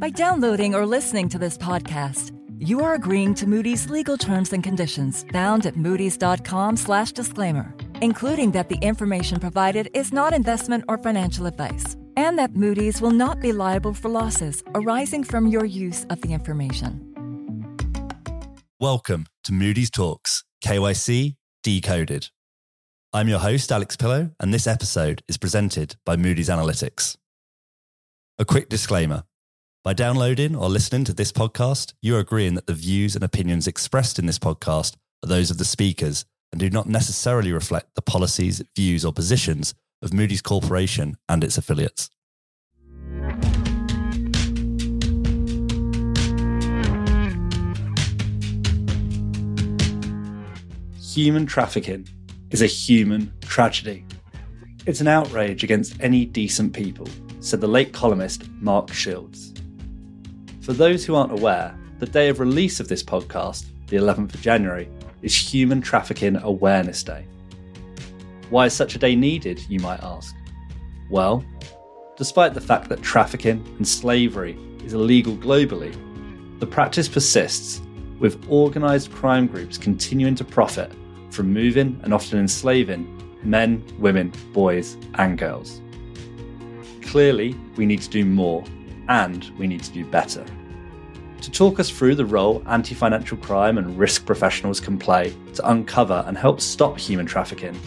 By downloading or listening to this podcast, you are agreeing to Moody's legal terms and conditions found at moodys.com/disclaimer, including that the information provided is not investment or financial advice, and that Moody's will not be liable for losses arising from your use of the information. Welcome to Moody's Talks, KYC Decoded. I'm your host, Alex Pillow, and this episode is presented by Moody's Analytics. A quick disclaimer by downloading or listening to this podcast, you are agreeing that the views and opinions expressed in this podcast are those of the speakers and do not necessarily reflect the policies, views, or positions of Moody's Corporation and its affiliates. Human trafficking is a human tragedy. It's an outrage against any decent people, said the late columnist Mark Shields. For those who aren't aware, the day of release of this podcast, the 11th of January, is Human Trafficking Awareness Day. Why is such a day needed, you might ask? Well, despite the fact that trafficking and slavery is illegal globally, the practice persists, with organised crime groups continuing to profit from moving and often enslaving men, women, boys, and girls. Clearly, we need to do more and we need to do better. To talk us through the role anti financial crime and risk professionals can play to uncover and help stop human trafficking,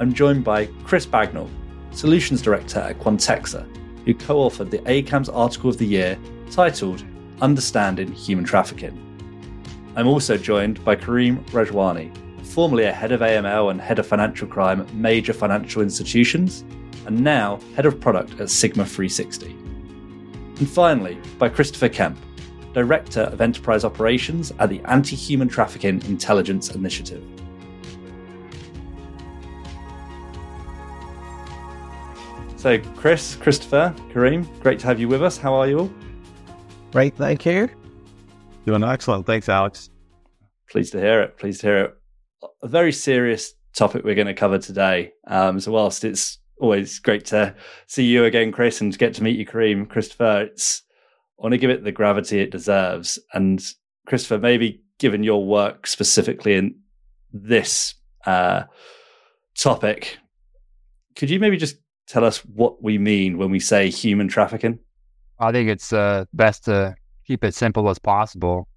I'm joined by Chris Bagnall, Solutions Director at Quantexa, who co authored the ACAMS article of the year titled Understanding Human Trafficking. I'm also joined by Karim Rajwani, formerly a head of AML and head of financial crime at major financial institutions, and now head of product at Sigma 360. And finally, by Christopher Kemp, Director of Enterprise Operations at the Anti Human Trafficking Intelligence Initiative. So, Chris, Christopher, Karim, great to have you with us. How are you all? Great, thank you. Doing excellent. Thanks, Alex. Pleased to hear it. Pleased to hear it. A very serious topic we're going to cover today. Um, so, whilst it's always great to see you again, Chris, and to get to meet you, Karim, Christopher, it's I want to give it the gravity it deserves. And Christopher, maybe given your work specifically in this uh, topic, could you maybe just tell us what we mean when we say human trafficking? I think it's uh, best to keep it simple as possible.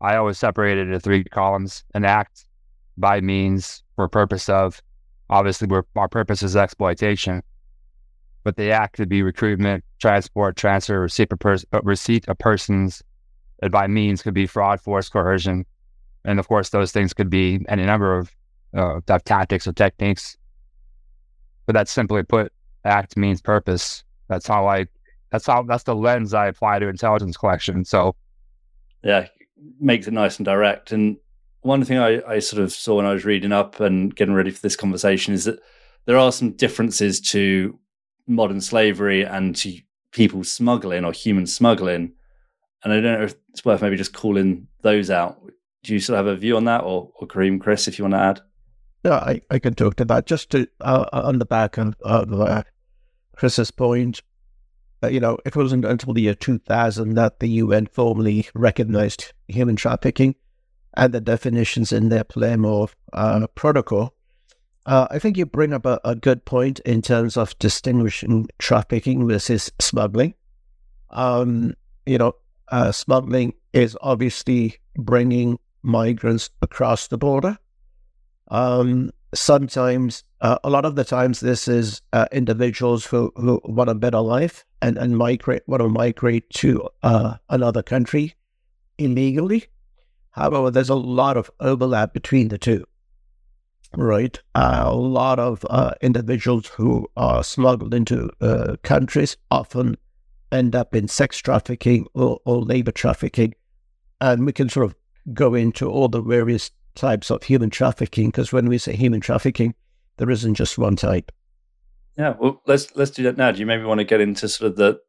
I always separate it into three columns an act, by means, for purpose of. Obviously, our purpose is exploitation but the act could be recruitment, transport, transfer, receipt, pers- uh, receipt of persons. And by means could be fraud, force, coercion. And of course, those things could be any number of, uh, tactics or techniques. But that's simply put, act means purpose. That's how I, that's how, that's the lens I apply to intelligence collection. So, yeah, makes it nice and direct. And one thing I, I sort of saw when I was reading up and getting ready for this conversation is that there are some differences to modern slavery and to people smuggling or human smuggling. And I don't know if it's worth maybe just calling those out. Do you still have a view on that, or, or Karim, Chris, if you want to add? No, I, I can talk to that. Just to uh, uh on the back of uh, Chris's point, uh, you know, it wasn't until the year 2000 that the UN formally recognized human trafficking and the definitions in their Palermo uh, Protocol uh, I think you bring up a, a, good point in terms of distinguishing trafficking versus smuggling. Um, you know, uh, smuggling is obviously bringing migrants across the border. Um, sometimes, uh, a lot of the times, this is uh, individuals who, who want a better life and, and migrate, want to migrate to uh, another country illegally. However, there's a lot of overlap between the two right? Uh, a lot of uh, individuals who are smuggled into uh, countries often end up in sex trafficking or, or, labor trafficking. And we can sort of go into all the various types of human trafficking because when we say human trafficking, there isn't just one type. Yeah, well, let's let's do that now. Do you maybe want to get into sort of the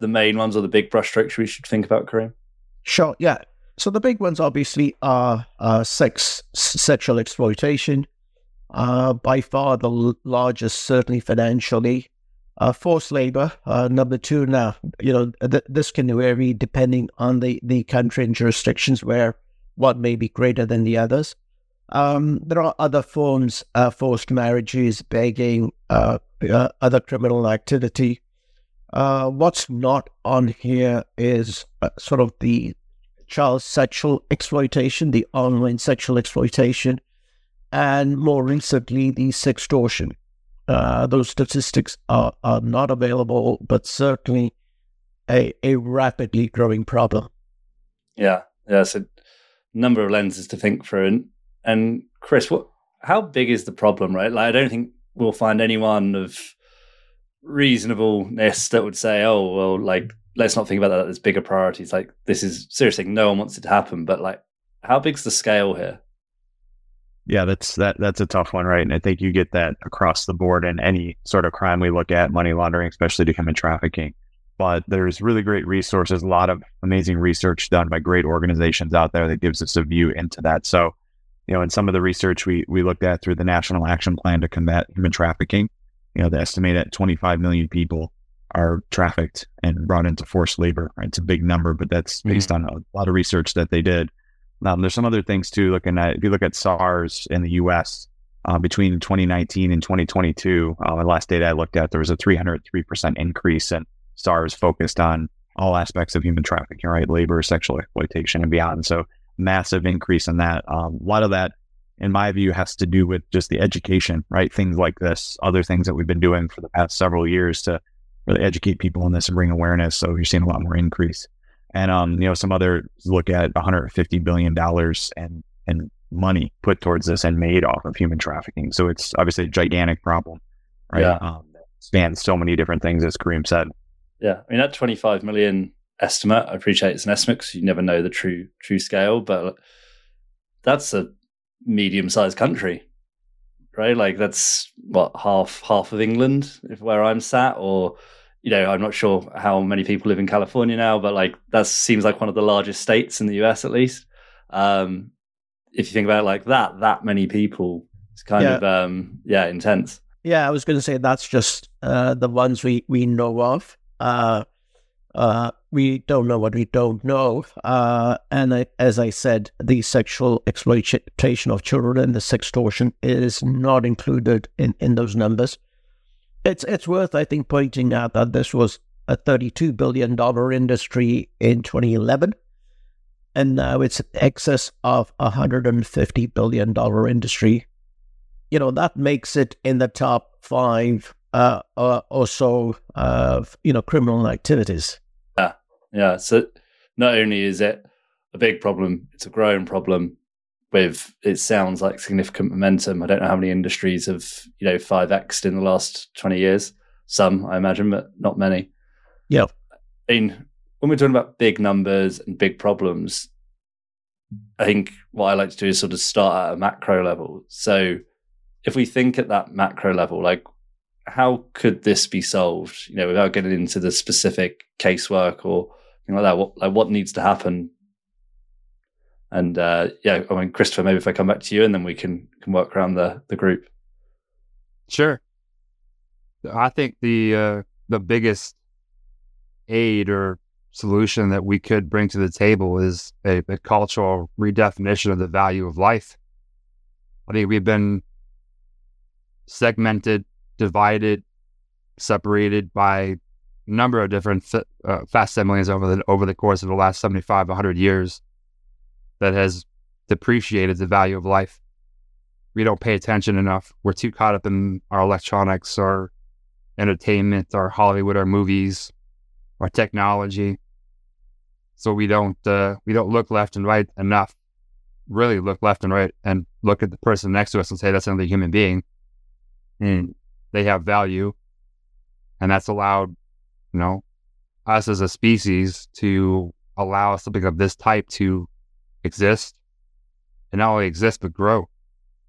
the main ones or the big brushstrokes we should think about, Karim? Sure. Yeah. So the big ones obviously are uh, sex, sexual exploitation, uh, by far the largest, certainly financially. uh, forced labor. Uh, number two, now you know th- this can vary depending on the the country and jurisdictions where one may be greater than the others. Um, there are other forms, uh, forced marriages, begging, uh, uh, other criminal activity. What's not on here is sort of the child sexual exploitation, the online sexual exploitation, and more recently, the sextortion. Uh, those statistics are, are not available, but certainly a, a rapidly growing problem. Yeah, yeah, it's a number of lenses to think through. And, and Chris, what, how big is the problem, right? Like, I don't think we'll find anyone of reasonableness that would say, oh, well, like, let's not think about that There's bigger priorities. Like, this is seriously, no one wants it to happen. But, like, how big's the scale here? Yeah, that's that that's a tough one, right? And I think you get that across the board in any sort of crime we look at, money laundering, especially to human trafficking. But there's really great resources, a lot of amazing research done by great organizations out there that gives us a view into that. So, you know, in some of the research we we looked at through the National Action Plan to combat human trafficking, you know, the estimate that 25 million people are trafficked and brought into forced labor. Right? It's a big number, but that's based mm-hmm. on a lot of research that they did. Um, there's some other things too. Looking at if you look at SARS in the U.S. Uh, between 2019 and 2022, uh, the last data I looked at, there was a 303 percent increase in SARS focused on all aspects of human trafficking, right, labor, sexual exploitation, and beyond. So massive increase in that. Um, a lot of that, in my view, has to do with just the education, right? Things like this, other things that we've been doing for the past several years to really educate people on this and bring awareness. So you're seeing a lot more increase and um, you know, some other look at 150 billion dollars and and money put towards this and made off of human trafficking. So it's obviously a gigantic problem, right? Yeah. Um, spans so many different things, as Karim said. Yeah, I mean that 25 million estimate. I appreciate it's an estimate because you never know the true true scale, but that's a medium-sized country, right? Like that's what half half of England, if where I'm sat, or you know, I'm not sure how many people live in California now, but like that seems like one of the largest states in the US, at least. Um, if you think about it like that, that many people, it's kind yeah. of um, yeah, intense. Yeah, I was going to say that's just uh, the ones we we know of. Uh, uh, we don't know what we don't know, uh, and I, as I said, the sexual exploitation of children and the sextortion is not included in in those numbers. It's it's worth, I think, pointing out that this was a $32 billion industry in 2011, and now it's in excess of a $150 billion industry. You know, that makes it in the top five uh, uh, or so of, you know, criminal activities. Yeah, yeah. So not only is it a big problem, it's a growing problem with it sounds like significant momentum. I don't know how many industries have you know five x in the last twenty years. Some, I imagine, but not many. Yeah. I mean, when we're talking about big numbers and big problems, I think what I like to do is sort of start at a macro level. So, if we think at that macro level, like how could this be solved? You know, without getting into the specific casework or thing like that. What like what needs to happen and uh, yeah, I mean, Christopher, maybe if I come back to you, and then we can can work around the the group. Sure. I think the uh, the biggest aid or solution that we could bring to the table is a, a cultural redefinition of the value of life. I think we've been segmented, divided, separated by a number of different uh, facsimiles over the over the course of the last 75, 100 years that has depreciated the value of life. We don't pay attention enough. We're too caught up in our electronics, our entertainment, our Hollywood, our movies, our technology. So we don't uh, we don't look left and right enough. Really look left and right and look at the person next to us and say that's another human being. And they have value, and that's allowed, you know, us as a species to allow something of this type to exist and not only exist but grow.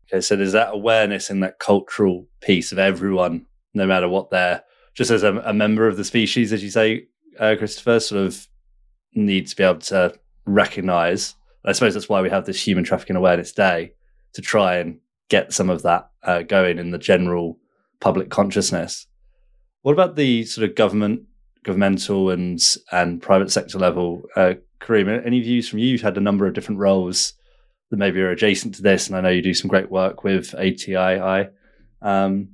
Okay, so there's that awareness and that cultural piece of everyone, no matter what they're just as a, a member of the species, as you say, uh, Christopher, sort of need to be able to recognize. I suppose that's why we have this Human Trafficking Awareness Day to try and get some of that uh, going in the general public consciousness. What about the sort of government, governmental and and private sector level? Uh, Karim, any views from you? You've had a number of different roles that maybe are adjacent to this, and I know you do some great work with ATII. Um,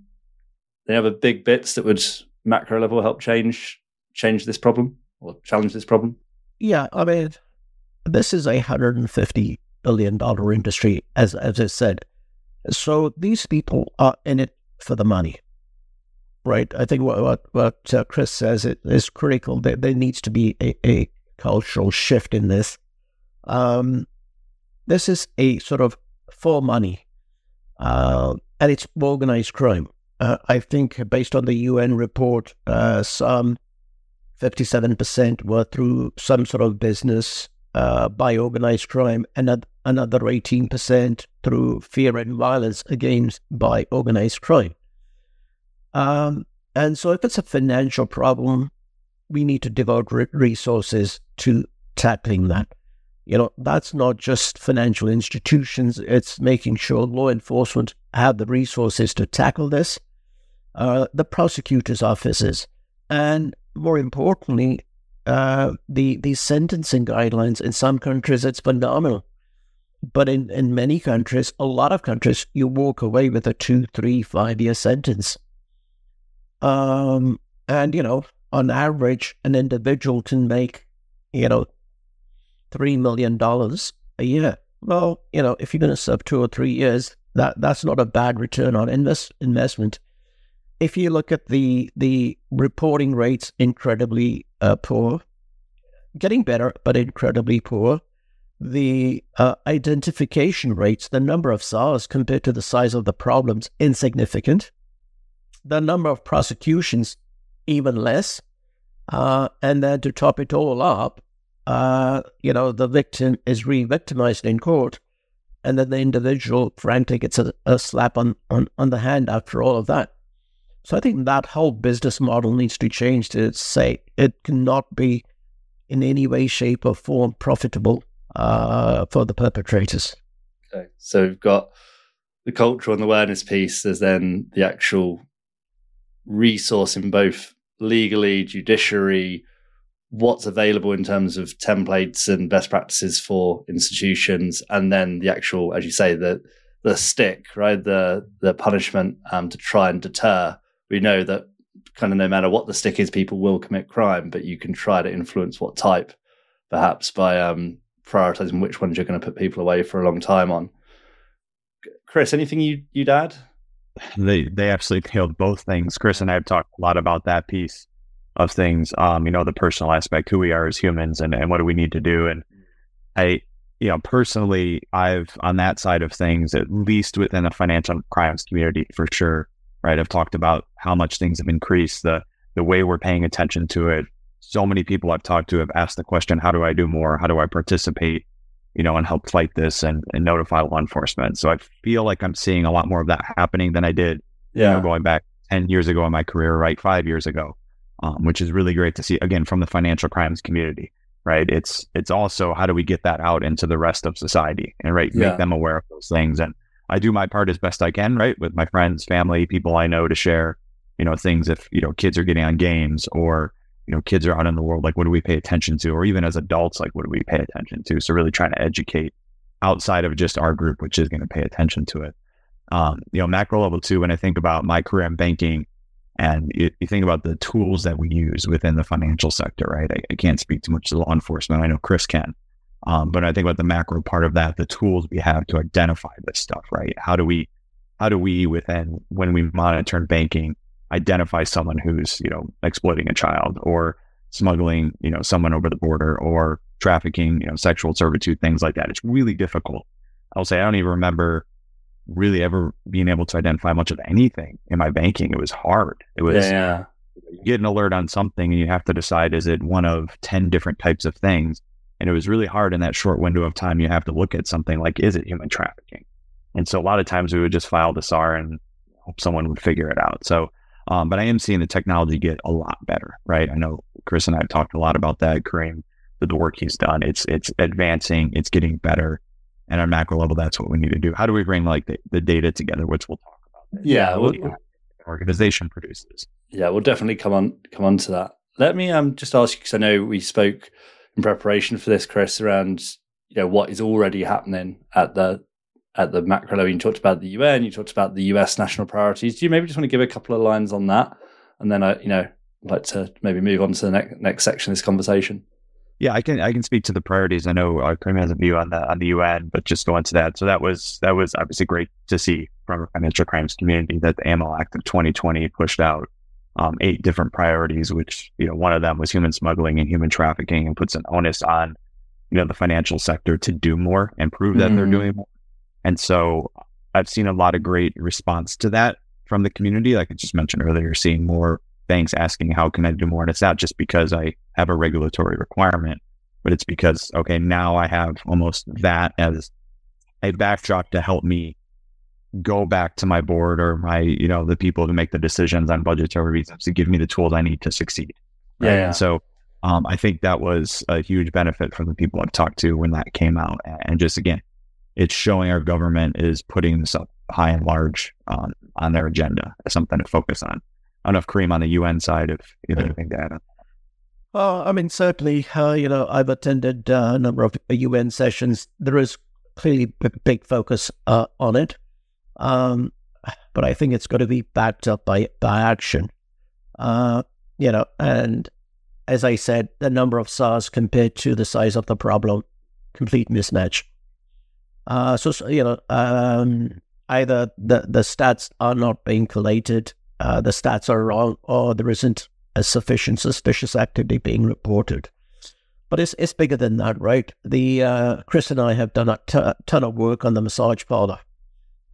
any other big bits that would macro level help change change this problem or challenge this problem? Yeah, I mean, this is a hundred and fifty billion dollar industry, as as I said. So these people are in it for the money, right? I think what what, what uh, Chris says it is critical. That there needs to be a, a cultural shift in this. Um, this is a sort of for money, uh, and it's organized crime. Uh, I think based on the UN report, uh, some 57% were through some sort of business uh, by organized crime, and another 18% through fear and violence against by organized crime. Um, and so, if it's a financial problem, we need to devote re- resources to tackling that. You know, that's not just financial institutions, it's making sure law enforcement have the resources to tackle this, uh, the prosecutor's offices, and more importantly, uh, the the sentencing guidelines in some countries it's phenomenal, but in in many countries, a lot of countries, you walk away with a two, three, five year sentence. Um, and you know, on average, an individual can make, you know, three million dollars a year. Well, you know, if you're going to serve two or three years, that that's not a bad return on invest investment if you look at the the reporting rates, incredibly uh, poor, getting better, but incredibly poor. The uh, identification rates, the number of SARS compared to the size of the problems, insignificant. The number of prosecutions, even less. Uh, and then to top it all up, uh, you know, the victim is re-victimized in court, and then the individual, frankly, gets a, a slap on, on, on the hand after all of that. So I think that whole business model needs to change to say it cannot be in any way, shape, or form profitable uh, for the perpetrators. Okay, so we've got the cultural and awareness piece. There's then the actual resource in both legally, judiciary, what's available in terms of templates and best practices for institutions, and then the actual, as you say, the the stick, right, the the punishment um, to try and deter we know that kind of no matter what the stick is, people will commit crime, but you can try to influence what type, perhaps by um, prioritizing which ones you're going to put people away for a long time on. Chris, anything you, you'd add? They they absolutely nailed both things. Chris and I have talked a lot about that piece of things. Um, you know, the personal aspect, who we are as humans, and and what do we need to do. And I, you know, personally, I've on that side of things, at least within the financial crimes community, for sure right? I've talked about how much things have increased, the the way we're paying attention to it. So many people I've talked to have asked the question, how do I do more? How do I participate, you know, and help fight this and, and notify law enforcement? So I feel like I'm seeing a lot more of that happening than I did, yeah. You know, going back 10 years ago in my career, right? Five years ago, um, which is really great to see again from the financial crimes community, right? It's, it's also how do we get that out into the rest of society and right, yeah. make them aware of those things. And I do my part as best I can, right, with my friends, family, people I know to share, you know, things if, you know, kids are getting on games or, you know, kids are out in the world, like what do we pay attention to? Or even as adults, like what do we pay attention to? So really trying to educate outside of just our group, which is going to pay attention to it. Um, you know, macro level two, when I think about my career in banking and you, you, think about the tools that we use within the financial sector, right? I, I can't speak too much to law enforcement. I know Chris can. Um, but I think about the macro part of that, the tools we have to identify this stuff, right? How do we, how do we within when we monitor banking, identify someone who's you know exploiting a child or smuggling you know someone over the border or trafficking, you know, sexual servitude, things like that. It's really difficult. I'll say I don't even remember really ever being able to identify much of anything in my banking. It was hard. It was yeah. you get an alert on something and you have to decide is it one of 10 different types of things and it was really hard in that short window of time. You have to look at something like, is it human trafficking? And so a lot of times we would just file the SAR and hope someone would figure it out. So, um, but I am seeing the technology get a lot better, right? I know Chris and I have talked a lot about that. Karim, the, the work he's done, it's it's advancing, it's getting better, and on macro level, that's what we need to do. How do we bring like the, the data together, which we'll talk about? Yeah, well, organization produces. Yeah, we'll definitely come on come on to that. Let me um just ask you because I know we spoke in preparation for this, Chris, around you know what is already happening at the at the macro level. You talked about the UN, you talked about the US national priorities. Do you maybe just want to give a couple of lines on that, and then I you know I'd like to maybe move on to the next next section of this conversation. Yeah, I can I can speak to the priorities. I know uh, Karim has a view on the on the UN, but just go into that. So that was that was obviously great to see from a financial crimes community that the AML Act of 2020 pushed out um, eight different priorities, which you know one of them was human smuggling and human trafficking, and puts an onus on you know the financial sector to do more and prove that they're doing more. And so I've seen a lot of great response to that from the community. Like I just mentioned earlier, seeing more banks asking, "How can I do more?" And it's not just because I have a regulatory requirement, but it's because okay, now I have almost that as a backdrop to help me go back to my board or my, you know, the people to make the decisions on budgetary reasons to give me the tools I need to succeed. Right? Yeah, yeah. And so um, I think that was a huge benefit for the people I've talked to when that came out. And just again, it's showing our government is putting this up high and large um, on their agenda as something to focus on. I don't know if Karim on the UN side, of you have anything to add on. Well, I mean, certainly, uh, you know, I've attended uh, a number of UN sessions. There is clearly a big focus uh, on it. Um, but I think it's got to be backed up by by action. Uh, you know, and as I said, the number of SARS compared to the size of the problem, complete mismatch. Uh, so you know, um, either the the stats are not being collated, uh, the stats are wrong, or there isn't a sufficient suspicious activity being reported. But it's it's bigger than that, right? The uh, Chris and I have done a t- ton of work on the massage parlor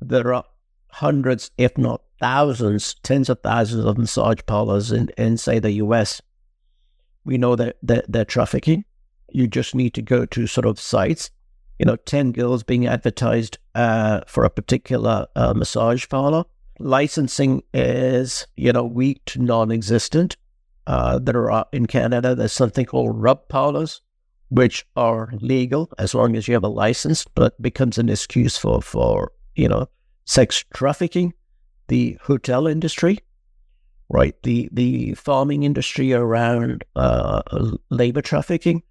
there are hundreds, if not thousands, tens of thousands of massage parlors in, in say, the US. We know that they're, they're trafficking. You just need to go to sort of sites, you know, 10 girls being advertised uh, for a particular uh, massage parlor. Licensing is, you know, weak to non existent. Uh, there are in Canada, there's something called rub parlors, which are legal as long as you have a license, but becomes an excuse for, for you know, sex trafficking, the hotel industry, right? The the farming industry around uh, labor trafficking.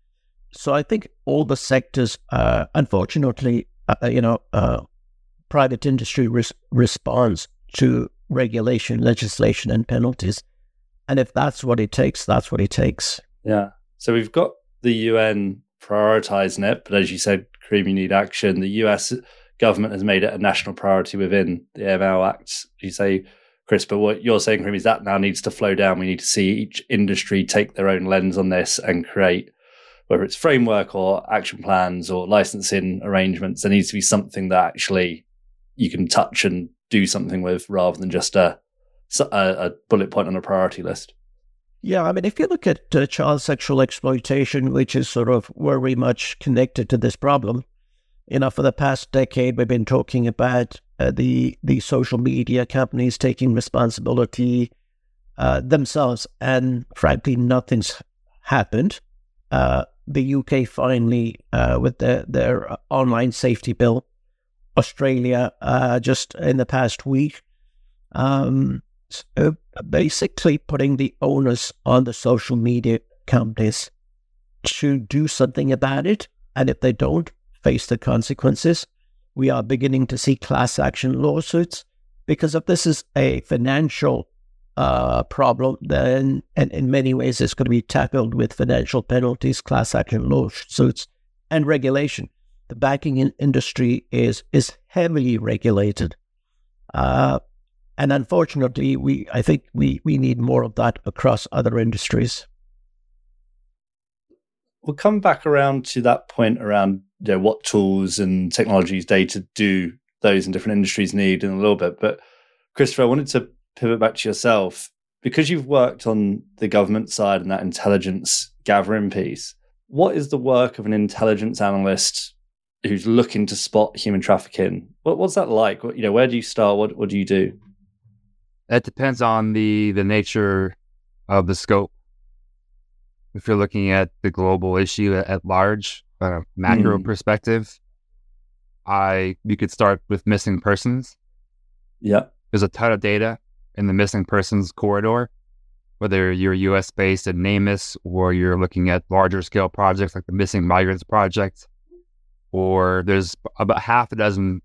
So I think all the sectors, uh, unfortunately, uh, you know, uh, private industry res- responds to regulation, legislation, and penalties. And if that's what it takes, that's what it takes. Yeah. So we've got the UN prioritizing it, but as you said, Karim, you need action. The US government has made it a national priority within the AML Act. You say, Chris, but what you're saying, Karim, is that now needs to flow down. We need to see each industry take their own lens on this and create, whether it's framework or action plans or licensing arrangements, there needs to be something that actually you can touch and do something with rather than just a, a, a bullet point on a priority list. Yeah, I mean, if you look at uh, child sexual exploitation, which is sort of very much connected to this problem, you know, for the past decade, we've been talking about uh, the the social media companies taking responsibility uh, themselves, and frankly, nothing's happened. Uh, the UK finally, uh, with their their online safety bill, Australia uh, just in the past week, um, so basically putting the onus on the social media companies to do something about it, and if they don't, face the consequences. We are beginning to see class action lawsuits because if this is a financial uh, problem, then and in many ways it's going to be tackled with financial penalties, class action lawsuits, and regulation. The banking in- industry is is heavily regulated, uh, and unfortunately, we I think we we need more of that across other industries. We'll come back around to that point around you know, what tools and technologies data do those in different industries need in a little bit. But Christopher, I wanted to pivot back to yourself because you've worked on the government side and that intelligence gathering piece. What is the work of an intelligence analyst who's looking to spot human trafficking? What, what's that like? What, you know, where do you start? What what do you do? It depends on the the nature of the scope. If you're looking at the global issue at, at large, a macro mm. perspective, I you could start with missing persons. Yeah. There's a ton of data in the missing persons corridor. whether you're US based at NamUs or you're looking at larger scale projects like the Missing Migrants Project, or there's about half a dozen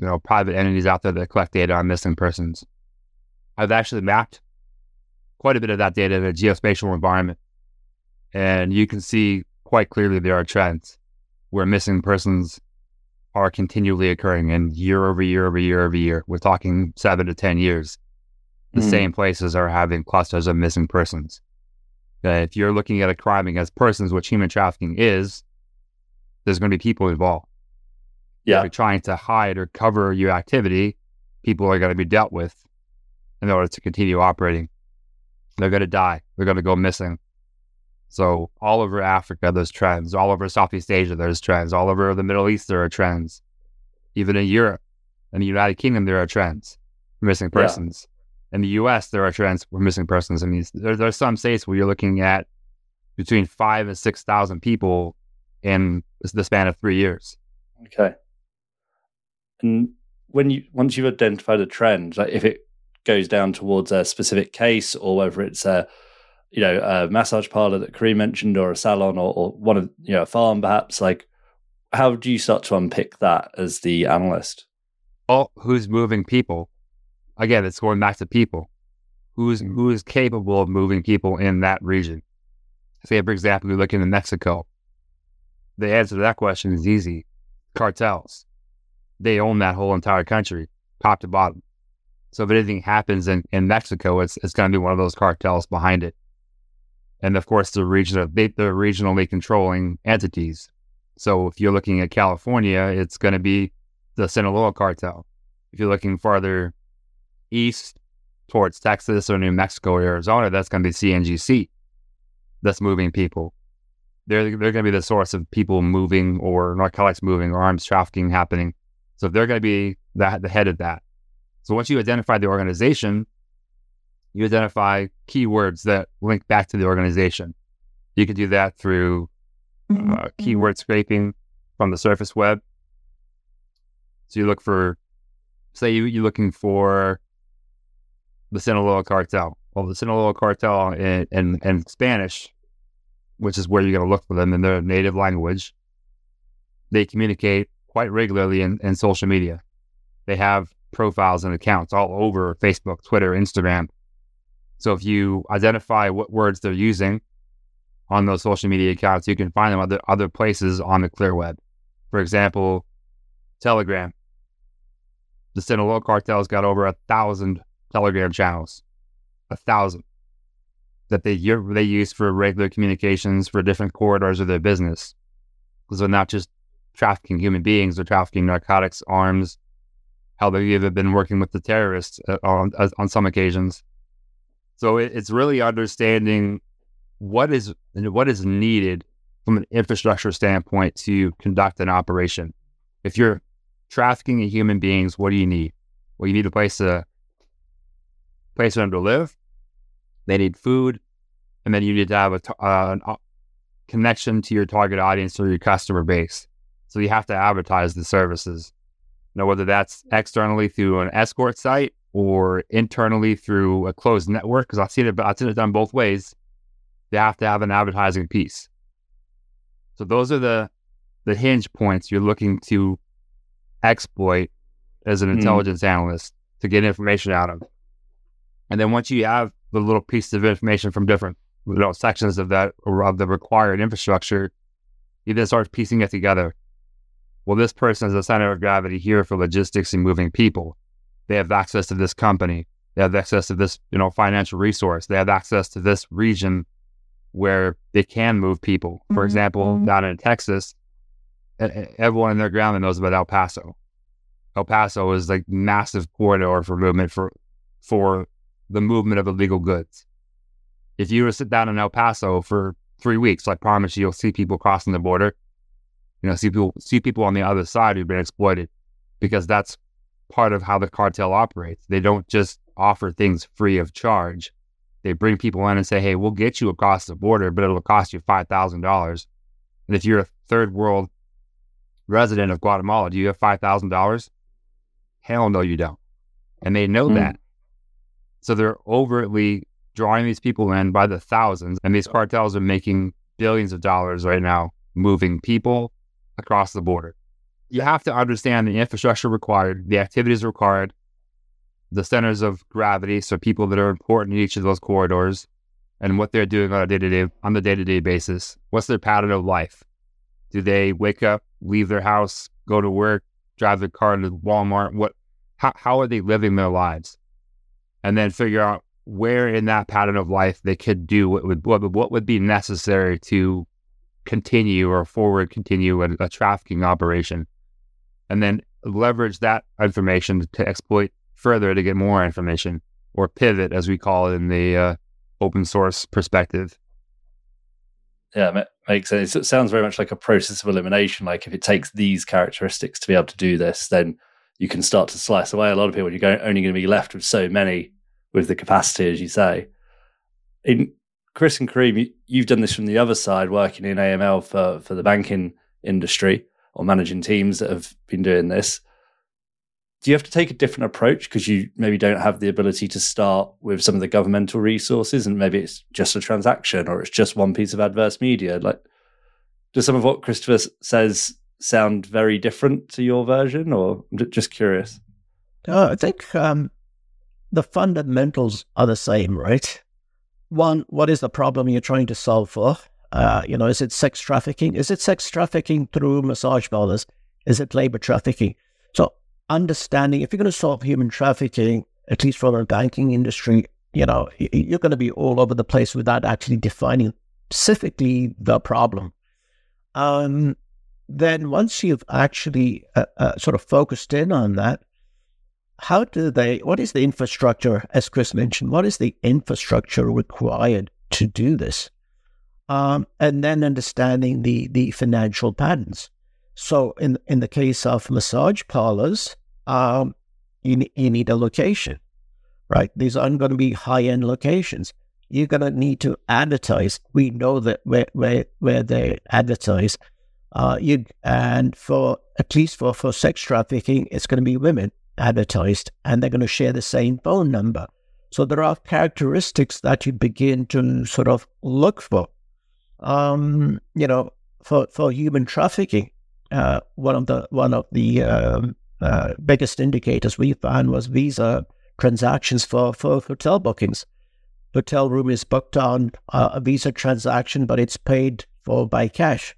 you know, private entities out there that collect data on missing persons. I've actually mapped quite a bit of that data in a geospatial environment. And you can see quite clearly there are trends where missing persons are continually occurring and year over year over year over year. We're talking seven to 10 years. The mm. same places are having clusters of missing persons. Uh, if you're looking at a crime against persons, which human trafficking is, there's going to be people involved. Yeah. If you're trying to hide or cover your activity, people are going to be dealt with in order to continue operating. They're going to die. They're going to go missing. So all over Africa, there's trends. All over Southeast Asia, there's trends. All over the Middle East, there are trends. Even in Europe and the United Kingdom, there are trends missing persons. Yeah. In the U.S., there are trends for missing persons. I mean, there, there are some states where you're looking at between five and six thousand people in the span of three years. Okay. And when you once you've identified a trend, like if it goes down towards a specific case or whether it's a you know a massage parlor that Karim mentioned or a salon or, or one of you know a farm perhaps, like how do you start to unpick that as the analyst? Well, who's moving people? Again, it's going back to people. Who's mm-hmm. who is capable of moving people in that region? Say, for example, we look into Mexico. The answer to that question is easy: cartels they own that whole entire country, top to bottom. So if anything happens in, in Mexico, it's it's going to be one of those cartels behind it. And of course, the regional they, they're regionally controlling entities. So if you're looking at California, it's going to be the Sinaloa cartel. If you're looking farther east towards Texas or New Mexico or Arizona, that's going to be CJNG that's moving people. They're, they're going to be the source of people moving or narcotics moving or arms trafficking happening so they're going to be the, the head of that. So once you identify the organization, you identify keywords that link back to the organization. You can do that through mm-hmm. uh, keyword scraping from the surface web. So you look for, say, you, you're looking for the Sinaloa cartel. Well, the Sinaloa cartel in, in, in Spanish, which is where you're going to look for them in their native language, they communicate quite regularly in, in social media. They have profiles and accounts all over Facebook, Twitter, Instagram. So if you identify what words they're using on those social media accounts, you can find them other other places on the clear web. For example, Telegram. The Sinaloa cartel's got over a thousand Telegram channels, a thousand that they they use for regular communications for different corridors of their business. So not just trafficking human beings or trafficking narcotics, arms. How they've even been working with the terrorists uh, on on some occasions. So it, it's really understanding what is what is needed from an infrastructure standpoint to conduct an operation. If you're trafficking in human beings, what do you need? Well, you need a place to place for them to live. They need food, and then you need to have a uh, connection to your target audience or your customer base. So you have to advertise the services. Now, whether that's externally through an escort site or internally through a closed network, because I've seen it, I've seen it done both ways. They have to have an advertising piece. So those are the the hinge points you're looking to exploit as an hmm. intelligence mm. analyst to get information out of. And then once you have the little pieces of information from different you know, sections of that or of the required infrastructure, you then start piecing it together well, this person is the center of gravity here for logistics and moving people. They have access to this company. They have access to this, you know, financial resource. They have access to this region where they can move people. For mm-hmm. example, mm-hmm. down in Texas, everyone in their ground knows about El Paso. El Paso is like massive corridor for movement for for the movement of illegal goods. If you were to sit down in El Paso for three weeks, I promise you, you'll see people crossing the border you know, see people see people on the other side who've been exploited because that's part of how the cartel operates. They don't just offer things free of charge. They bring people in and say, "Hey, we'll get you across the border, but it'll cost you five thousand dollars." And if you're a third world resident of Guatemala, do you have five thousand dollars? Hell no, you don't. And they know mm. that. So they're overtly drawing these people in by the thousands. And these cartels are making billions of dollars right now, moving people across the border. You have to understand the infrastructure required, the activities required, the centers of gravity, so people that are important in each of those corridors, and what they're doing on a day to day on the day to day basis. What's their pattern of life? Do they wake up, leave their house, go to work, drive their car to Walmart? What how how are they living their lives? And then figure out where in that pattern of life they could do what would what, what would be necessary to continue or forward continue a, a trafficking operation, and then leverage that information to exploit further to get more information or pivot, as we call it in the uh, open source perspective. Yeah, makes sense. It sounds very much like a process of elimination. Like if it takes these characteristics to be able to do this, then you can start to slice away a lot of people. You're going, only going to be left with so many with the capacity, as you say. In Chris and Karim, you, have done this from the other side, working in AML for for the banking industry or managing teams that have been doing this. Do you have to take a different approach because you maybe don't have the ability to start with some of the governmental resources, and maybe it's just a transaction or it's just one piece of adverse media? Like, does some of what Christopher says sound very different to your version, or I'm just curious? Uh, I think um, the fundamentals are the same, right? One, what is the problem you're trying to solve for? Uh, you know, is it sex trafficking? Is it sex trafficking through massage parlors? Is it labor trafficking? So, understanding if you're going to solve human trafficking, at least from the banking industry, you know, you're going to be all over the place without actually defining specifically the problem. Um, then, once you've actually uh, uh, sort of focused in on that, how do they, what is the infrastructure, as Chris mentioned, what is the infrastructure required to do this? Um, and then understanding the, the financial patterns. So in, in the case of massage parlors, um, you, you need a location, right? These aren't going to be high end locations. You're going to need to advertise. We know that where, where, where they advertise. Uh, you, and for at least for, for sex trafficking, it's going to be women advertised and they're going to share the same phone number. So there are characteristics that you begin to sort of look for. Um, you know, for, for human trafficking, uh, one of the one of the um, uh, biggest indicators we found was visa transactions for, for hotel bookings. Hotel room is booked on uh, a visa transaction, but it's paid for by cash,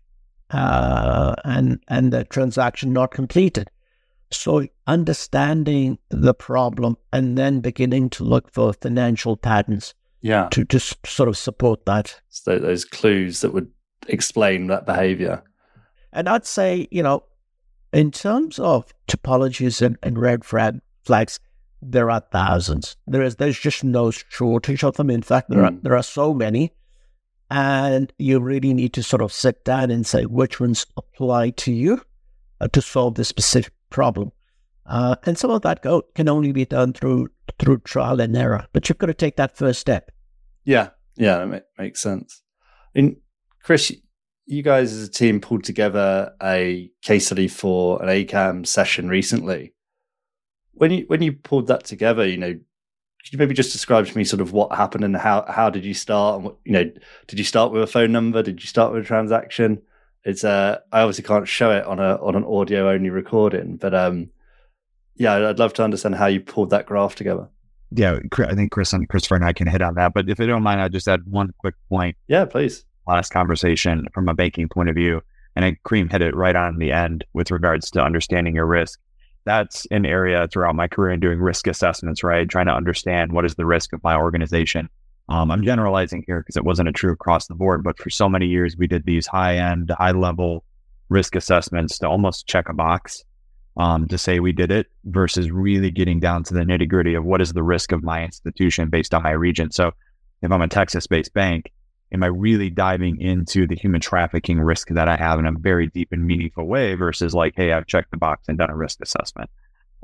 uh, and and the transaction not completed. So understanding the problem and then beginning to look for financial patterns. Yeah. To just sort of support that. So those clues that would explain that behavior. And I'd say, you know, in terms of typologies and, and red flag flags, there are thousands. There is there's just no shortage of them. In fact, there mm. are there are so many. And you really need to sort of sit down and say which ones apply to you uh, to solve this specific problem. Uh, and some of that go, can only be done through through trial and error. But you've got to take that first step. Yeah, yeah, that makes sense. And Chris, you guys as a team pulled together a case study for an ACAMS session recently. When you when you pulled that together, you know, could you maybe just describe to me sort of what happened and how how did you start? And what, you know, did you start with a phone number? Did you start with a transaction? It's uh I obviously can't show it on a on an audio only recording, but um yeah, I'd love to understand how you pulled that graph together. Yeah, I think Chris and Christopher and I can hit on that. But if you don't mind, I'll just add one quick point. Yeah, please. Last conversation from a banking point of view, and I Karim hit it right on the end with regards to understanding your risk. That's an area throughout my career in doing risk assessments, right? Trying to understand what is the risk of my organization um, I'm generalizing here because it wasn't a true across the board, but for so many years we did these high end, high level risk assessments to almost check a box um, to say we did it versus really getting down to the nitty gritty of what is the risk of my institution based on my region. So if I'm a Texas based bank, am I really diving into the human trafficking risk that I have in a very deep and meaningful way versus like, hey, I've checked the box and done a risk assessment?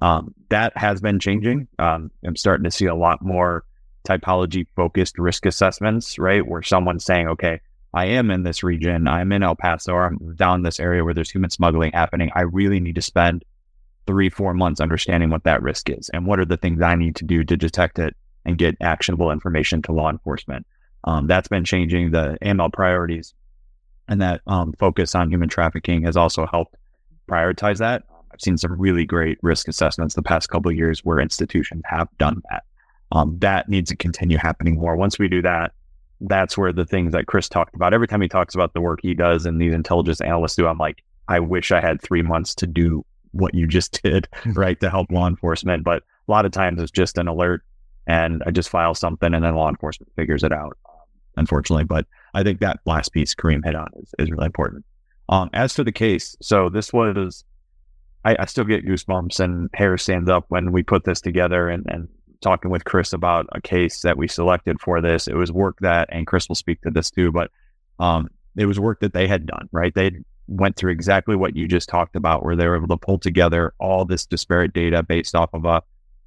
Um, that has been changing. Um, I'm starting to see a lot more typology focused risk assessments, right? Where someone's saying, okay, I am in this region, I'm in El Paso, or I'm down this area where there's human smuggling happening. I really need to spend three, four months understanding what that risk is and what are the things I need to do to detect it and get actionable information to law enforcement. Um, that's been changing the AML priorities, and that um, focus on human trafficking has also helped prioritize that. I've seen some really great risk assessments the past couple years where institutions have done that. Um, that needs to continue happening more. Once we do that, that's where the things that Chris talked about. Every time he talks about the work he does and these intelligence analysts do, I'm like, I wish I had three months to do what you just did, right, to help law enforcement. But a lot of times it's just an alert and I just file something and then law enforcement figures it out, unfortunately. But I think that last piece Karim hit on is, is really important. Um, as to the case, so this was, I, I, still get goosebumps and hair stands up when we put this together and, and talking with Chris about a case that we selected for this. It was work that, and Chris will speak to this too, but um, it was work that they had done, right? They went through exactly what you just talked about, where they were able to pull together all this disparate data based off of a,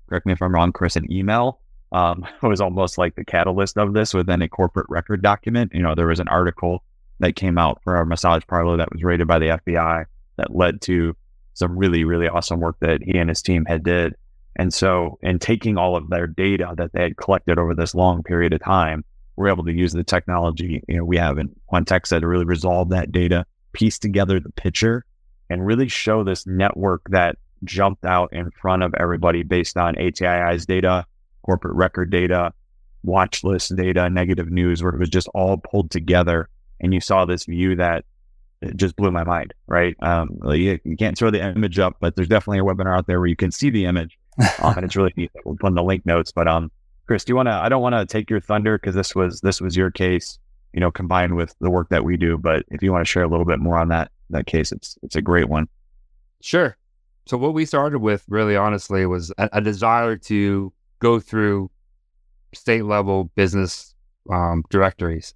correct me if I'm wrong, Chris, an email. Um, was almost like the catalyst of this within a corporate record document. You know, there was an article that came out for our massage parlor that was rated by the FBI that led to some really, really awesome work that he and his team had did. And so, in taking all of their data that they had collected over this long period of time, we're able to use the technology you know we have in Quantexa to really resolve that data, piece together the picture, and really show this network that jumped out in front of everybody based on ATII's data, corporate record data, watch list data, negative news, where it was just all pulled together. And you saw this view that it just blew my mind, right? Um, you, you, can't throw the image up, but there's definitely a webinar out there where you can see the image um, and it's really neat. We'll put in the link notes. But um, Chris, do you want to? I don't want to take your thunder because this was this was your case, you know, combined with the work that we do. But if you want to share a little bit more on that that case, it's it's a great one. Sure. So what we started with, really honestly, was a, a desire to go through state level business um, directories,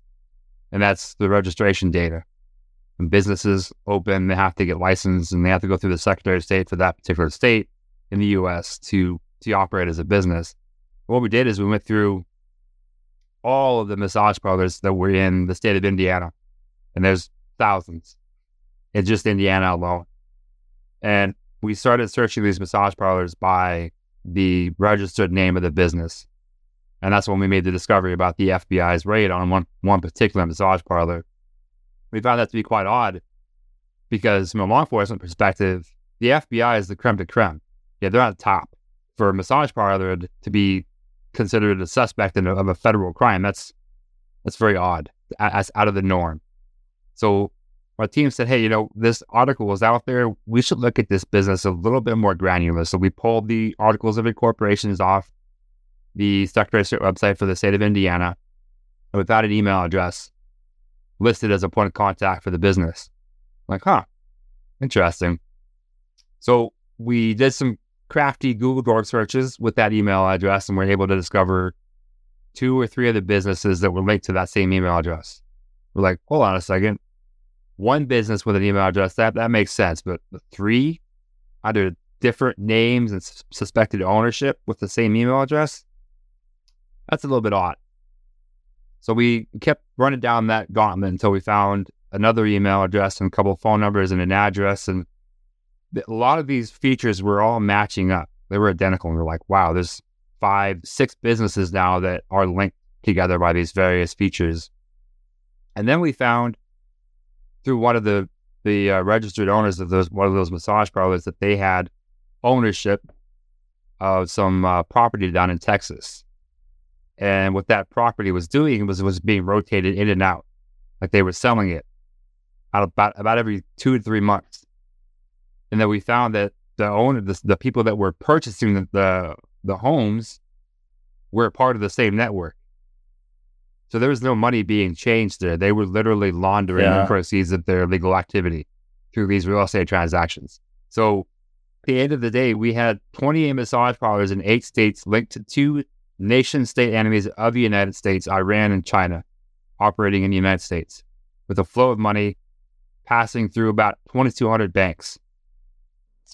and that's the registration data. When businesses open, they have to get licensed, and they have to go through the Secretary of State for that particular state in the US to to operate as a business. What we did is we went through all of the massage parlors that were in the state of Indiana. And there's thousands in just Indiana alone. And we started searching these massage parlors by the registered name of the business. And that's when we made the discovery about the FBI's raid on one, one particular massage parlor. We found that to be quite odd because, from a law enforcement perspective, the FBI is the creme de creme yeah, they're on top. For a massage parlor to be considered a suspect in a, of a federal crime, that's that's very odd. That's out of the norm. So our team said, hey, you know, this article is out there. We should look at this business a little bit more granular. So we pulled the articles of incorporations off the Secretary of State website for the state of Indiana without an email address listed as a point of contact for the business. I'm like, huh, interesting. So we did some crafty Google Dork searches with that email address, and we're able to discover two or three of the businesses that were linked to that same email address. We're like, hold on a second. One business with an email address, that, that makes sense. But three, either different names and suspected ownership with the same email address, that's a little bit odd. So we kept running down that gauntlet until we found another email address and a couple phone numbers and an address. And a lot of these features were all matching up. They were identical. And we are like, wow, there's five, six businesses now that are linked together by these various features. And then we found through one of the the uh, registered owners of those one of those massage parlors that they had ownership of some uh, property down in Texas. And what that property was doing was was being rotated in and out, like they were selling it out about about every two to three months and then we found that the owner, the, the people that were purchasing the, the, the homes, were part of the same network. So there was no money being changed there. They were literally laundering yeah. the proceeds of their legal activity through these real estate transactions. So at the end of the day, we had 28 massage parlors in eight states linked to two nation state enemies of the United States, Iran and China, operating in the United States, with a flow of money passing through about 2,200 banks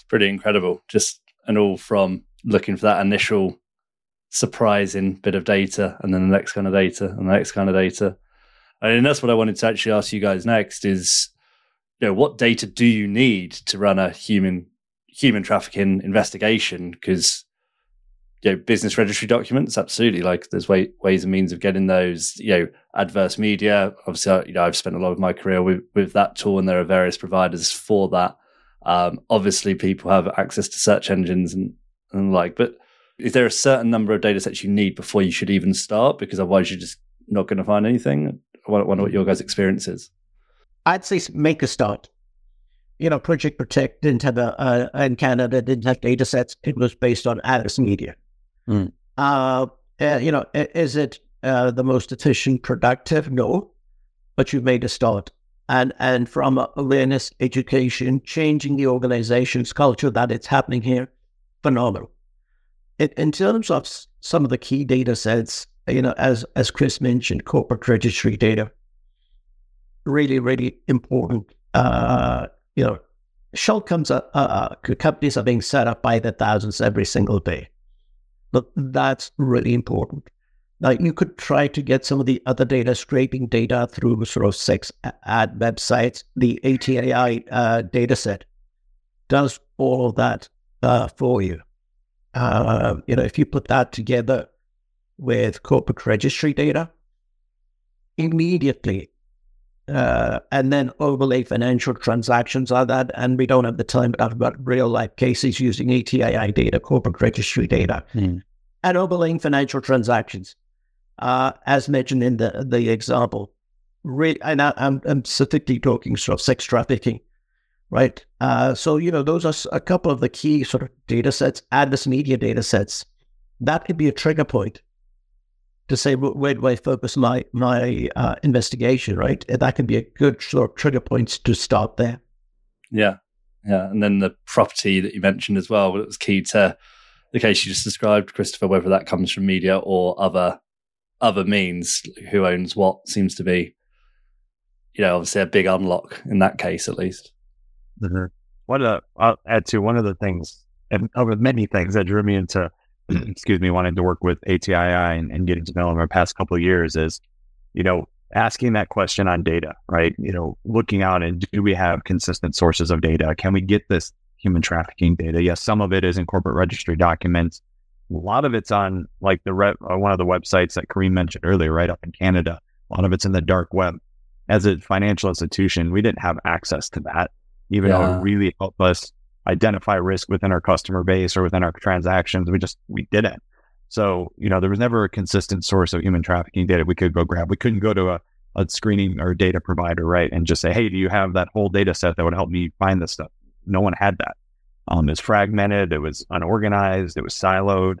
it's pretty incredible. Just and all from looking for that initial surprising bit of data and then the next kind of data and the next kind of data. And that's what I wanted to actually ask you guys next is you know what data do you need to run a human human trafficking investigation because you know, business registry documents, absolutely. Like there's way, ways and means of getting those. You know, adverse media. Obviously, you know, I've spent a lot of my career with with that tool, and there are various providers for that. Um, obviously, people have access to search engines and and like, but is there a certain number of data sets you need before you should even start? Because otherwise, you're just not going to find anything. I wonder what your guys' experience is. I'd say make a start. You know, Project Protect didn't have a, uh, in Canada didn't have data sets. It was based on adverse media. Mm. Uh, uh, you know, is it uh, the most efficient, productive? No, but you've made a start. And and from awareness, education, changing the organization's culture that it's happening here, phenomenal. In, in terms of some of the key data sets, you know, as as Chris mentioned, corporate registry data, really, really important. Uh, you know, shell comes uh, uh, companies are being set up by the thousands every single day. But that's really important. Now, you could try to get some of the other data, scraping data through sort of six ad websites. The ATII uh, data set does all of that uh, for you. Uh, you know, if you put that together with corporate registry data, immediately, uh, and then overlay financial transactions on that. And we don't have the time, but I've got real life cases using ATII data, corporate registry data, hmm. and overlaying financial transactions, uh, as mentioned in the the example. Really, and I, am I'm specifically talking sort of sex trafficking right? Uh, so, you know, those are a couple of the key sort of data sets, adverse media data sets. That could be a trigger point to say, where do I focus my, my uh, investigation, right? That can be a good sort of trigger point to start there. Yeah. Yeah. And then the property that you mentioned as well, it was key to the case you just described, Christopher, whether that comes from media or other other means, who owns what seems to be, you know, obviously a big unlock in that case at least. Mm-hmm. Of the, I'll add to one of the things, and of many things that drew me into, excuse me, wanting to work with ATII and, and getting to know them over the past couple of years is, you know, asking that question on data, right? You know, looking out and do we have consistent sources of data? Can we get this human trafficking data? Yes, some of it is in corporate registry documents. A lot of it's on like the re- uh, one of the websites that Karim mentioned earlier, right up in Canada. A lot of it's in the dark web. As a financial institution, we didn't have access to that even yeah. though it really helped us identify risk within our customer base or within our transactions. We just we didn't. So you know there was never a consistent source of human trafficking data we could go grab. We couldn't go to a, a screening or data provider, right, and just say, hey, do you have that whole data set that would help me find this stuff? No one had that. Um, it was fragmented. It was unorganized. It was siloed.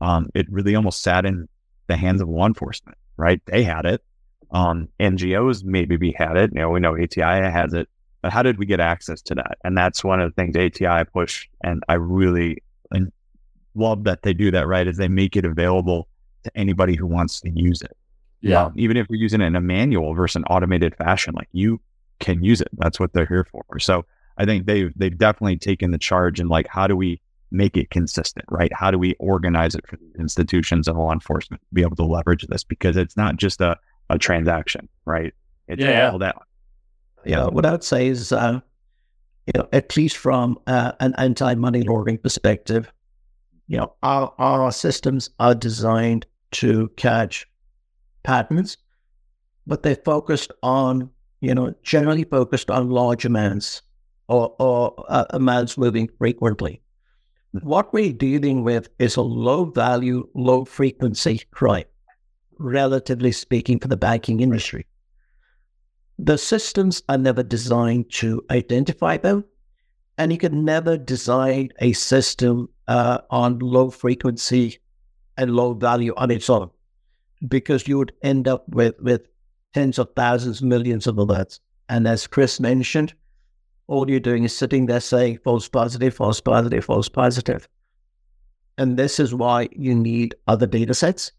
Um, it really almost sat in the hands of law enforcement, right? They had it. Um, NGOs maybe we had it. You know, we know ATII has it. But how did we get access to that? And that's one of the things ATII push, and I really love that they do that. Right, is they make it available to anybody who wants to use it. Yeah, um, even if we're using it in a manual versus an automated fashion, like you can use it. That's what they're here for. So I think they they've definitely taken the charge and like how do we make it consistent, right? How do we organize it for institutions and law enforcement to be able to leverage this? Because it's not just a, a transaction, right? It's yeah, all that you know, what I would say is, uh, you know, at least from uh, an anti-money laundering perspective, you know, our, our systems are designed to catch patterns, but they're focused on, you know, generally focused on large amounts or, or uh, amounts moving frequently. What we're dealing with is a low value, low frequency crime, relatively speaking, for the banking industry the systems are never designed to identify them. And you can never design a system uh, on low frequency and low value on its own because you would end up with, with tens of thousands, millions of alerts. And as Chris mentioned, all you're doing is sitting there saying false positive, false positive, false positive. And this is why you need other data sets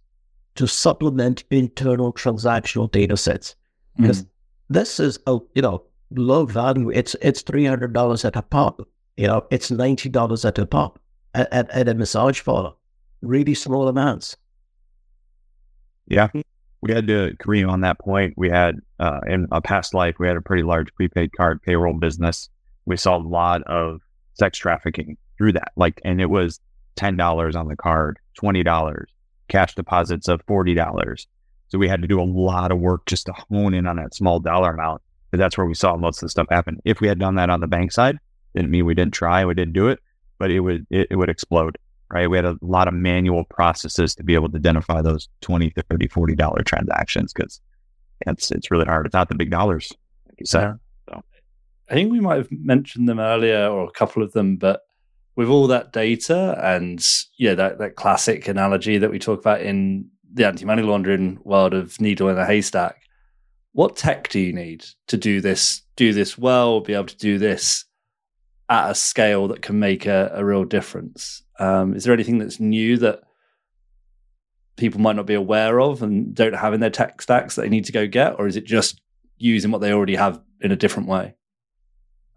to supplement internal transactional data sets. Because mm. This is a you know low value. It's it's three hundred dollars at a pop. You know, it's ninety dollars at a pop at, at, at a massage parlor. Really small amounts. Yeah, we had to agree on that point. We had uh, in a past life, we had a pretty large prepaid card payroll business. We saw a lot of sex trafficking through that. Like, and it was ten dollars on the card $20, cash deposits of $40. So we had to do a lot of work just to hone in on that small dollar amount. But that's where we saw most of the stuff happen. If we had done that on the bank side, didn't mean we didn't try, we didn't do it, but it would it, it would explode, right? We had a lot of manual processes to be able to identify those 20, 30, 40 dollar transactions because it's it's really hard. It's not the big dollars, like you said. Yeah. So. I think we might have mentioned them earlier or a couple of them, but with all that data and yeah, that, that classic analogy that we talk about in the anti-money laundering world of needle in a haystack, what tech do you need to do this, do this well, be able to do this at a scale that can make a, a real difference? Um, is there anything that's new that people might not be aware of and don't have in their tech stacks that they need to go get, or is it just using what they already have in a different way?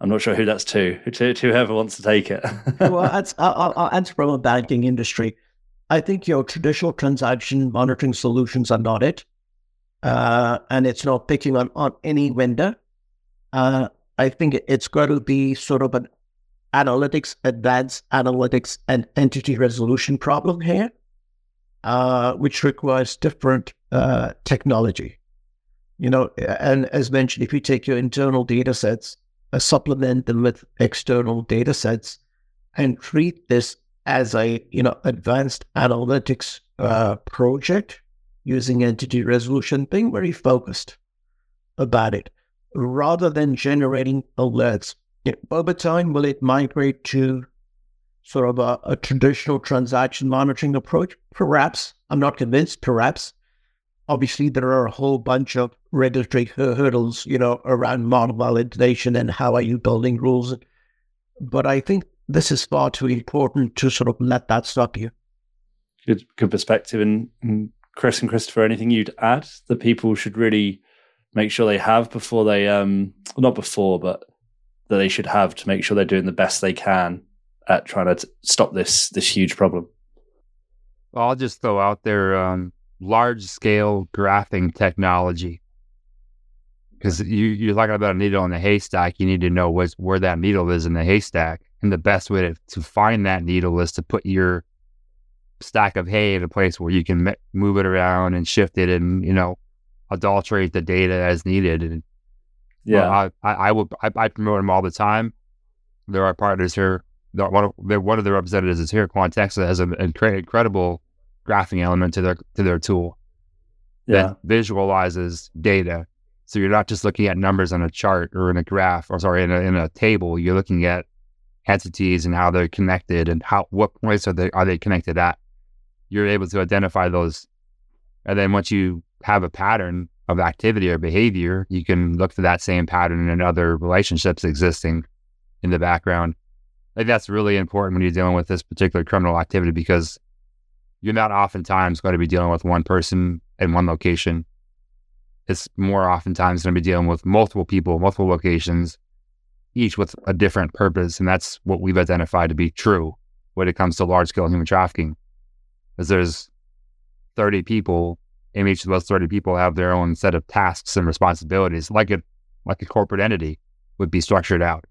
I'm not sure who that's to. To, to whoever wants to take it. well, I'll, I'll answer from a banking industry. I think your traditional transaction monitoring solutions are not it, uh, and it's not picking on on any vendor. Uh, I think it's got to be sort of an analytics, advanced analytics, and entity resolution problem here, uh, which requires different uh, technology. You know, and as mentioned, if you take your internal data sets uh, supplement them with external data sets and treat this as a you know advanced analytics uh, project using entity resolution being very focused about it rather than generating alerts over time will it migrate to sort of a, a traditional transaction monitoring approach perhaps i'm not convinced perhaps obviously there are a whole bunch of regulatory hurdles, you know, around model validation and how are you building rules. But I think this is far too important to sort of let that stop you. Good, good perspective. And, and Chris and Christopher, anything you'd add that people should really make sure they have before they, um, not before, but that they should have to make sure they're doing the best they can at trying to t- stop this this huge problem. Well, I'll just throw out there um, large scale graphing technology. Because you, you're talking about a needle in a haystack, you need to know what's, where that needle is in the haystack. And the best way to, to find that needle is to put your stack of hay in a place where you can move it around and shift it and, you know, adulterate the data as needed. And yeah, I, I, I will, I, I, promote them all the time. There are partners here. One of, one of the representatives is here. Quantexa has an incredible graphing element to their to their tool yeah. that visualizes data. So you're not just looking at numbers on a chart or in a graph, or sorry, in a, in a table. You're looking at entities and how they're connected and how what points are they are they connected at. You're able to identify those, and then once you have a pattern of activity or behavior, you can look for that same pattern in other relationships existing in the background. I think that's really important when you're dealing with this particular criminal activity because you're not oftentimes going to be dealing with one person in one location. It's more oftentimes going to be dealing with multiple people, multiple locations, each with a different purpose. And that's what we've identified to be true when it comes to large scale human trafficking. Is there's 30 people, and each of those 30 people have their own set of tasks and responsibilities, like a like a corporate entity would be structured out.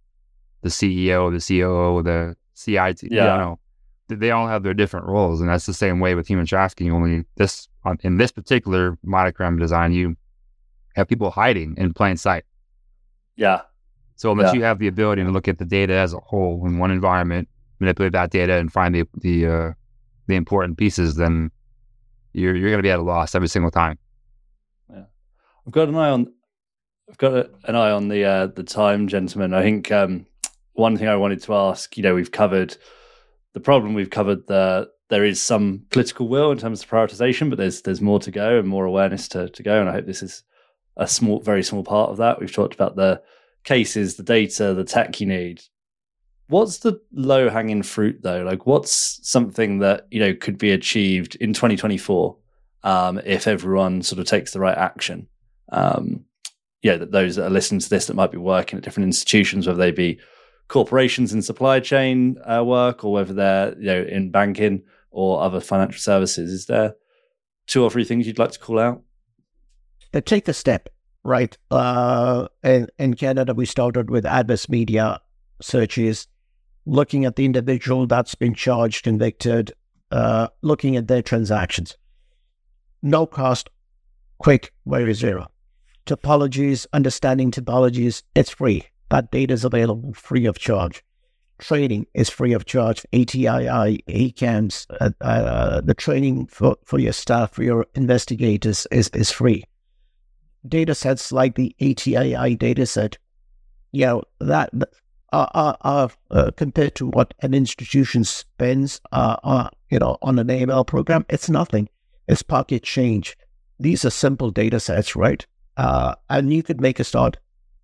The CEO, the COO, the CIT, yeah. you know, they all have their different roles, and that's the same way with human trafficking. Only this in this particular monogram design, you have people hiding in plain sight. Yeah. So unless yeah. you have the ability to look at the data as a whole in one environment, manipulate that data, and find the the uh, the important pieces, then you're you're going to be at a loss every single time. Yeah, I've got an eye on. I've got a, an eye on the uh, the time, gentlemen. I think um, one thing I wanted to ask. You know, we've covered the problem we've covered the there is some political will in terms of prioritization, but there's there's more to go and more awareness to, to go. And I hope this is a small, very small part of that. We've talked about the cases, the data, the tech you need. What's the low hanging fruit though? Like, what's something that you know could be achieved in 2024 um, if everyone sort of takes the right action? Um, yeah, that those that are listening to this that might be working at different institutions, whether they be corporations in supply chain uh, work or whether they're you know in banking or other financial services. Is there two or three things you'd like to call out? To take the step, right? Uh, in, in Canada, we started with adverse media searches, looking at the individual that's been charged, convicted, uh, looking at their transactions. No cost, quick, very zero. Typologies, understanding typologies, it's free. That data is available free of charge. Training is free of charge. ATII, ACAMS, uh, uh, the training for, for your staff, for your investigators is, is free. Data sets like the ATII data set, you know, that are, uh, compared to what an institution spends, uh, uh, you know, on an AML program, it's nothing. It's pocket change. These are simple data sets, right? Uh, and you could make a start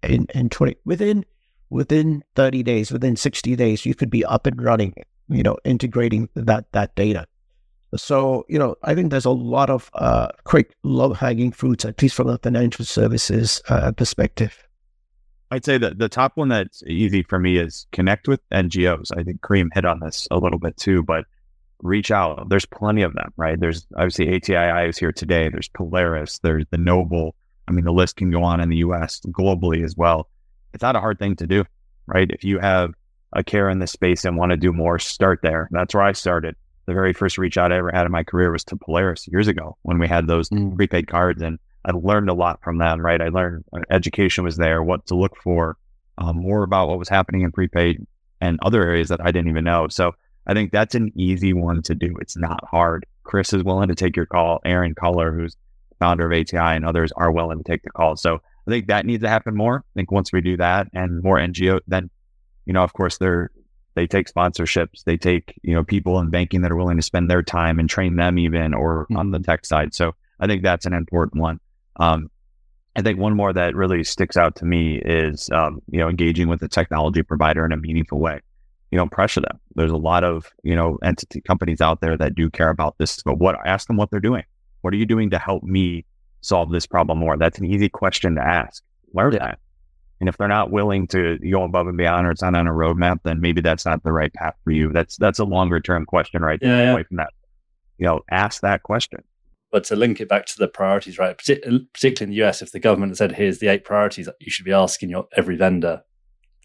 in, in 20 within within 30 days, within 60 days, you could be up and running, you know, integrating that that data. So, you know, I think there's a lot of uh, quick, low hanging fruits, at least from a financial services uh, perspective. I'd say that the top one that's easy for me is connect with NGOs. I think Karim hit on this a little bit too, but reach out. There's plenty of them, right? There's obviously ATII is here today. There's Polaris. There's the Noble. I mean, the list can go on in the US, globally as well it's not a hard thing to do, right? If you have a care in this space and want to do more, start there. That's where I started. The very first reach out I ever had in my career was to Polaris years ago when we had those mm. prepaid cards, and I learned a lot from them. Right, I learned uh, education was there, what to look for, um, more about what was happening in prepaid and other areas that I didn't even know. So I think that's an easy one to do. It's not hard. Chris is willing to take your call. Aaron Kahler, who's founder of ATII, and others are willing to take the call. So I think that needs to happen more. I think once we do that and more NGO, then, you know, of course, they're, they take sponsorships, they take, you know, people in banking that are willing to spend their time and train them even or mm-hmm. on the tech side. So I think that's an important one. Um, I think one more that really sticks out to me is, um, you know, engaging with the technology provider in a meaningful way. You know, pressure them. There's a lot of, you know, entity companies out there that do care about this, but what, ask them what they're doing. What are you doing to help me solve this problem more? That's an easy question to ask. Learn that. And if they're not willing to go above and beyond or it's not on a roadmap, then maybe that's not the right path for you. That's that's a longer term question, right? Yeah, yeah. Away from that. You know, ask that question. But to link it back to the priorities, right? particularly in the US, if the government said, "Here's the eight priorities," you should be asking your every vendor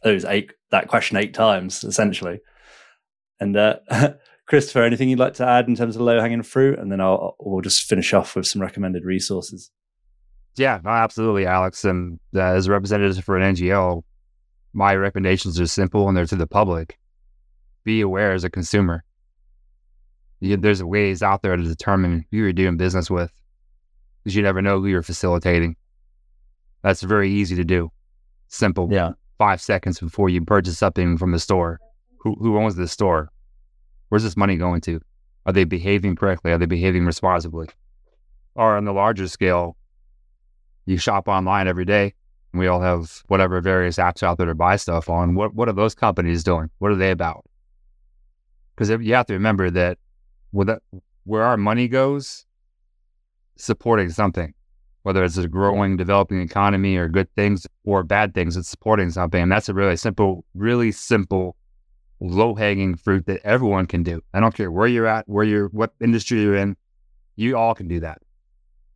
those eight that question eight times, essentially. And uh, Christopher, anything you'd like to add in terms of low hanging fruit? And then I'll, we'll just finish off with some recommended resources. Yeah, no, absolutely, Alex. And uh, as a representative for an NGO, my recommendations are simple and they're to the public. Be aware as a consumer. You, there's ways out there to determine who you're doing business with because you never know who you're facilitating. That's very easy to do. Simple. Yeah. Five seconds before you purchase something from the store. Who, who owns the store? Where's this money going to? Are they behaving correctly? Are they behaving responsibly? Or on the larger scale, you shop online every day. We all have whatever various apps out there to buy stuff on. What what are those companies doing? What are they about? Because you have to remember that where our money goes, supporting something, whether it's a growing, developing economy or good things or bad things, it's supporting something. And that's a really simple, really simple low hanging fruit that everyone can do. I don't care where you're at, where you're, what industry you're in, you all can do that.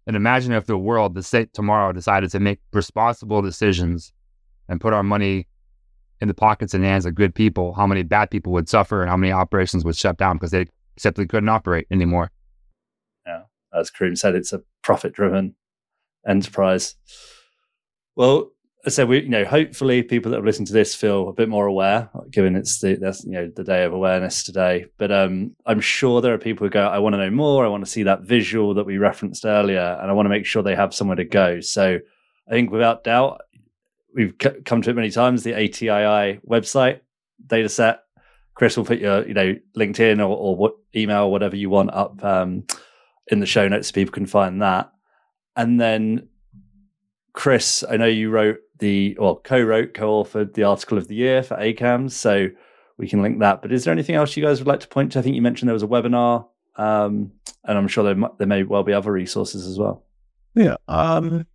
And imagine if the world, the state tomorrow decided to make responsible decisions and put our money in the pockets and hands of good people, how many bad people would suffer and how many operations would shut down because they simply couldn't operate anymore. Yeah. As Karim said, it's a profit driven enterprise. Well, so we, you know, hopefully people that have listened to this feel a bit more aware, given it's the that's you know the day of awareness today. But um, I'm sure there are people who go, I want to know more. I want to see that visual that we referenced earlier, and I want to make sure they have somewhere to go. So I think without doubt, we've c- come to it many times. The ATII website data set. Chris will put your you know LinkedIn or, or what email or whatever you want up um, in the show notes so people can find that. And then Chris, I know you wrote the or co-wrote, co-authored the article of the year for ACAMS, so we can link that. But is there anything else you guys would like to point to? I think you mentioned there was a webinar, um, and I'm sure there, might, there may well be other resources as well. Yeah, um,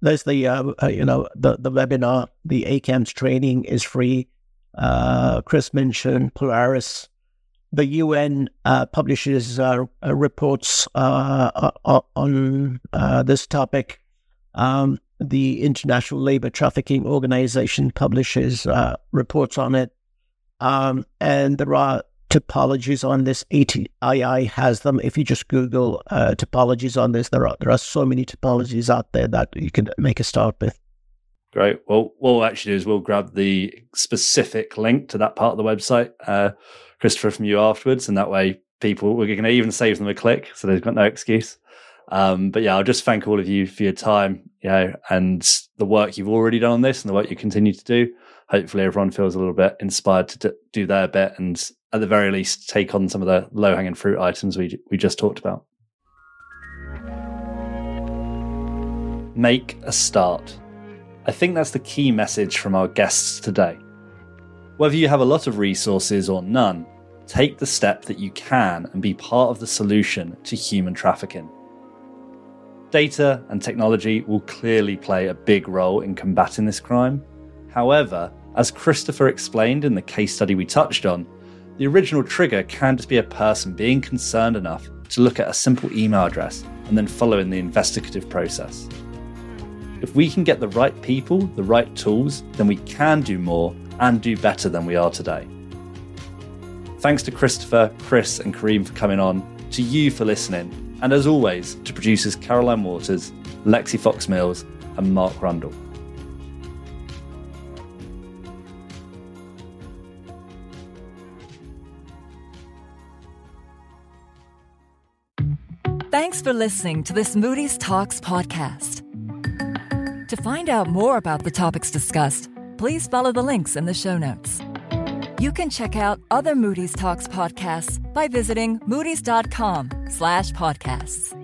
there's the uh, uh, you know the the webinar. The ACAMS training is free. Uh, Chris mentioned Polaris. The UN uh, publishes uh, uh, reports on this topic. Um, the International Labor Trafficking Organization publishes uh, reports on it. Um, and there are typologies on this. ATII has them. If you just Google uh, typologies on this, there are there are so many typologies out there that you can make a start with. Great. Well, what we'll actually do is we'll grab the specific link to that part of the website, uh, Christopher, from you afterwards, and that way people we're going to even save them a click, so they've got no excuse. Um, but yeah, I'll just thank all of you for your time, you know, and the work you've already done on this and the work you continue to do. Hopefully, everyone feels a little bit inspired to do their bit and, at the very least, take on some of the low hanging fruit items we we just talked about. Make a start. I think that's the key message from our guests today. Whether you have a lot of resources or none, take the step that you can and be part of the solution to human trafficking. Data and technology will clearly play a big role in combating this crime. However, as Christopher explained in the case study we touched on, the original trigger can just be a person being concerned enough to look at a simple email address and then follow in the investigative process. If we can get the right people, the right tools, then we can do more and do better than we are today. Thanks to Christopher, Chris, and Karim for coming on, to you for listening, and as always, to producers Caroline Waters, Lexi Fox Mills, and Mark Rundle. Thanks for listening to this Moody's Talks podcast. To find out more about the topics discussed, please follow the links in the show notes. You can check out other Moody's Talks podcasts by visiting moodys.com slash podcasts.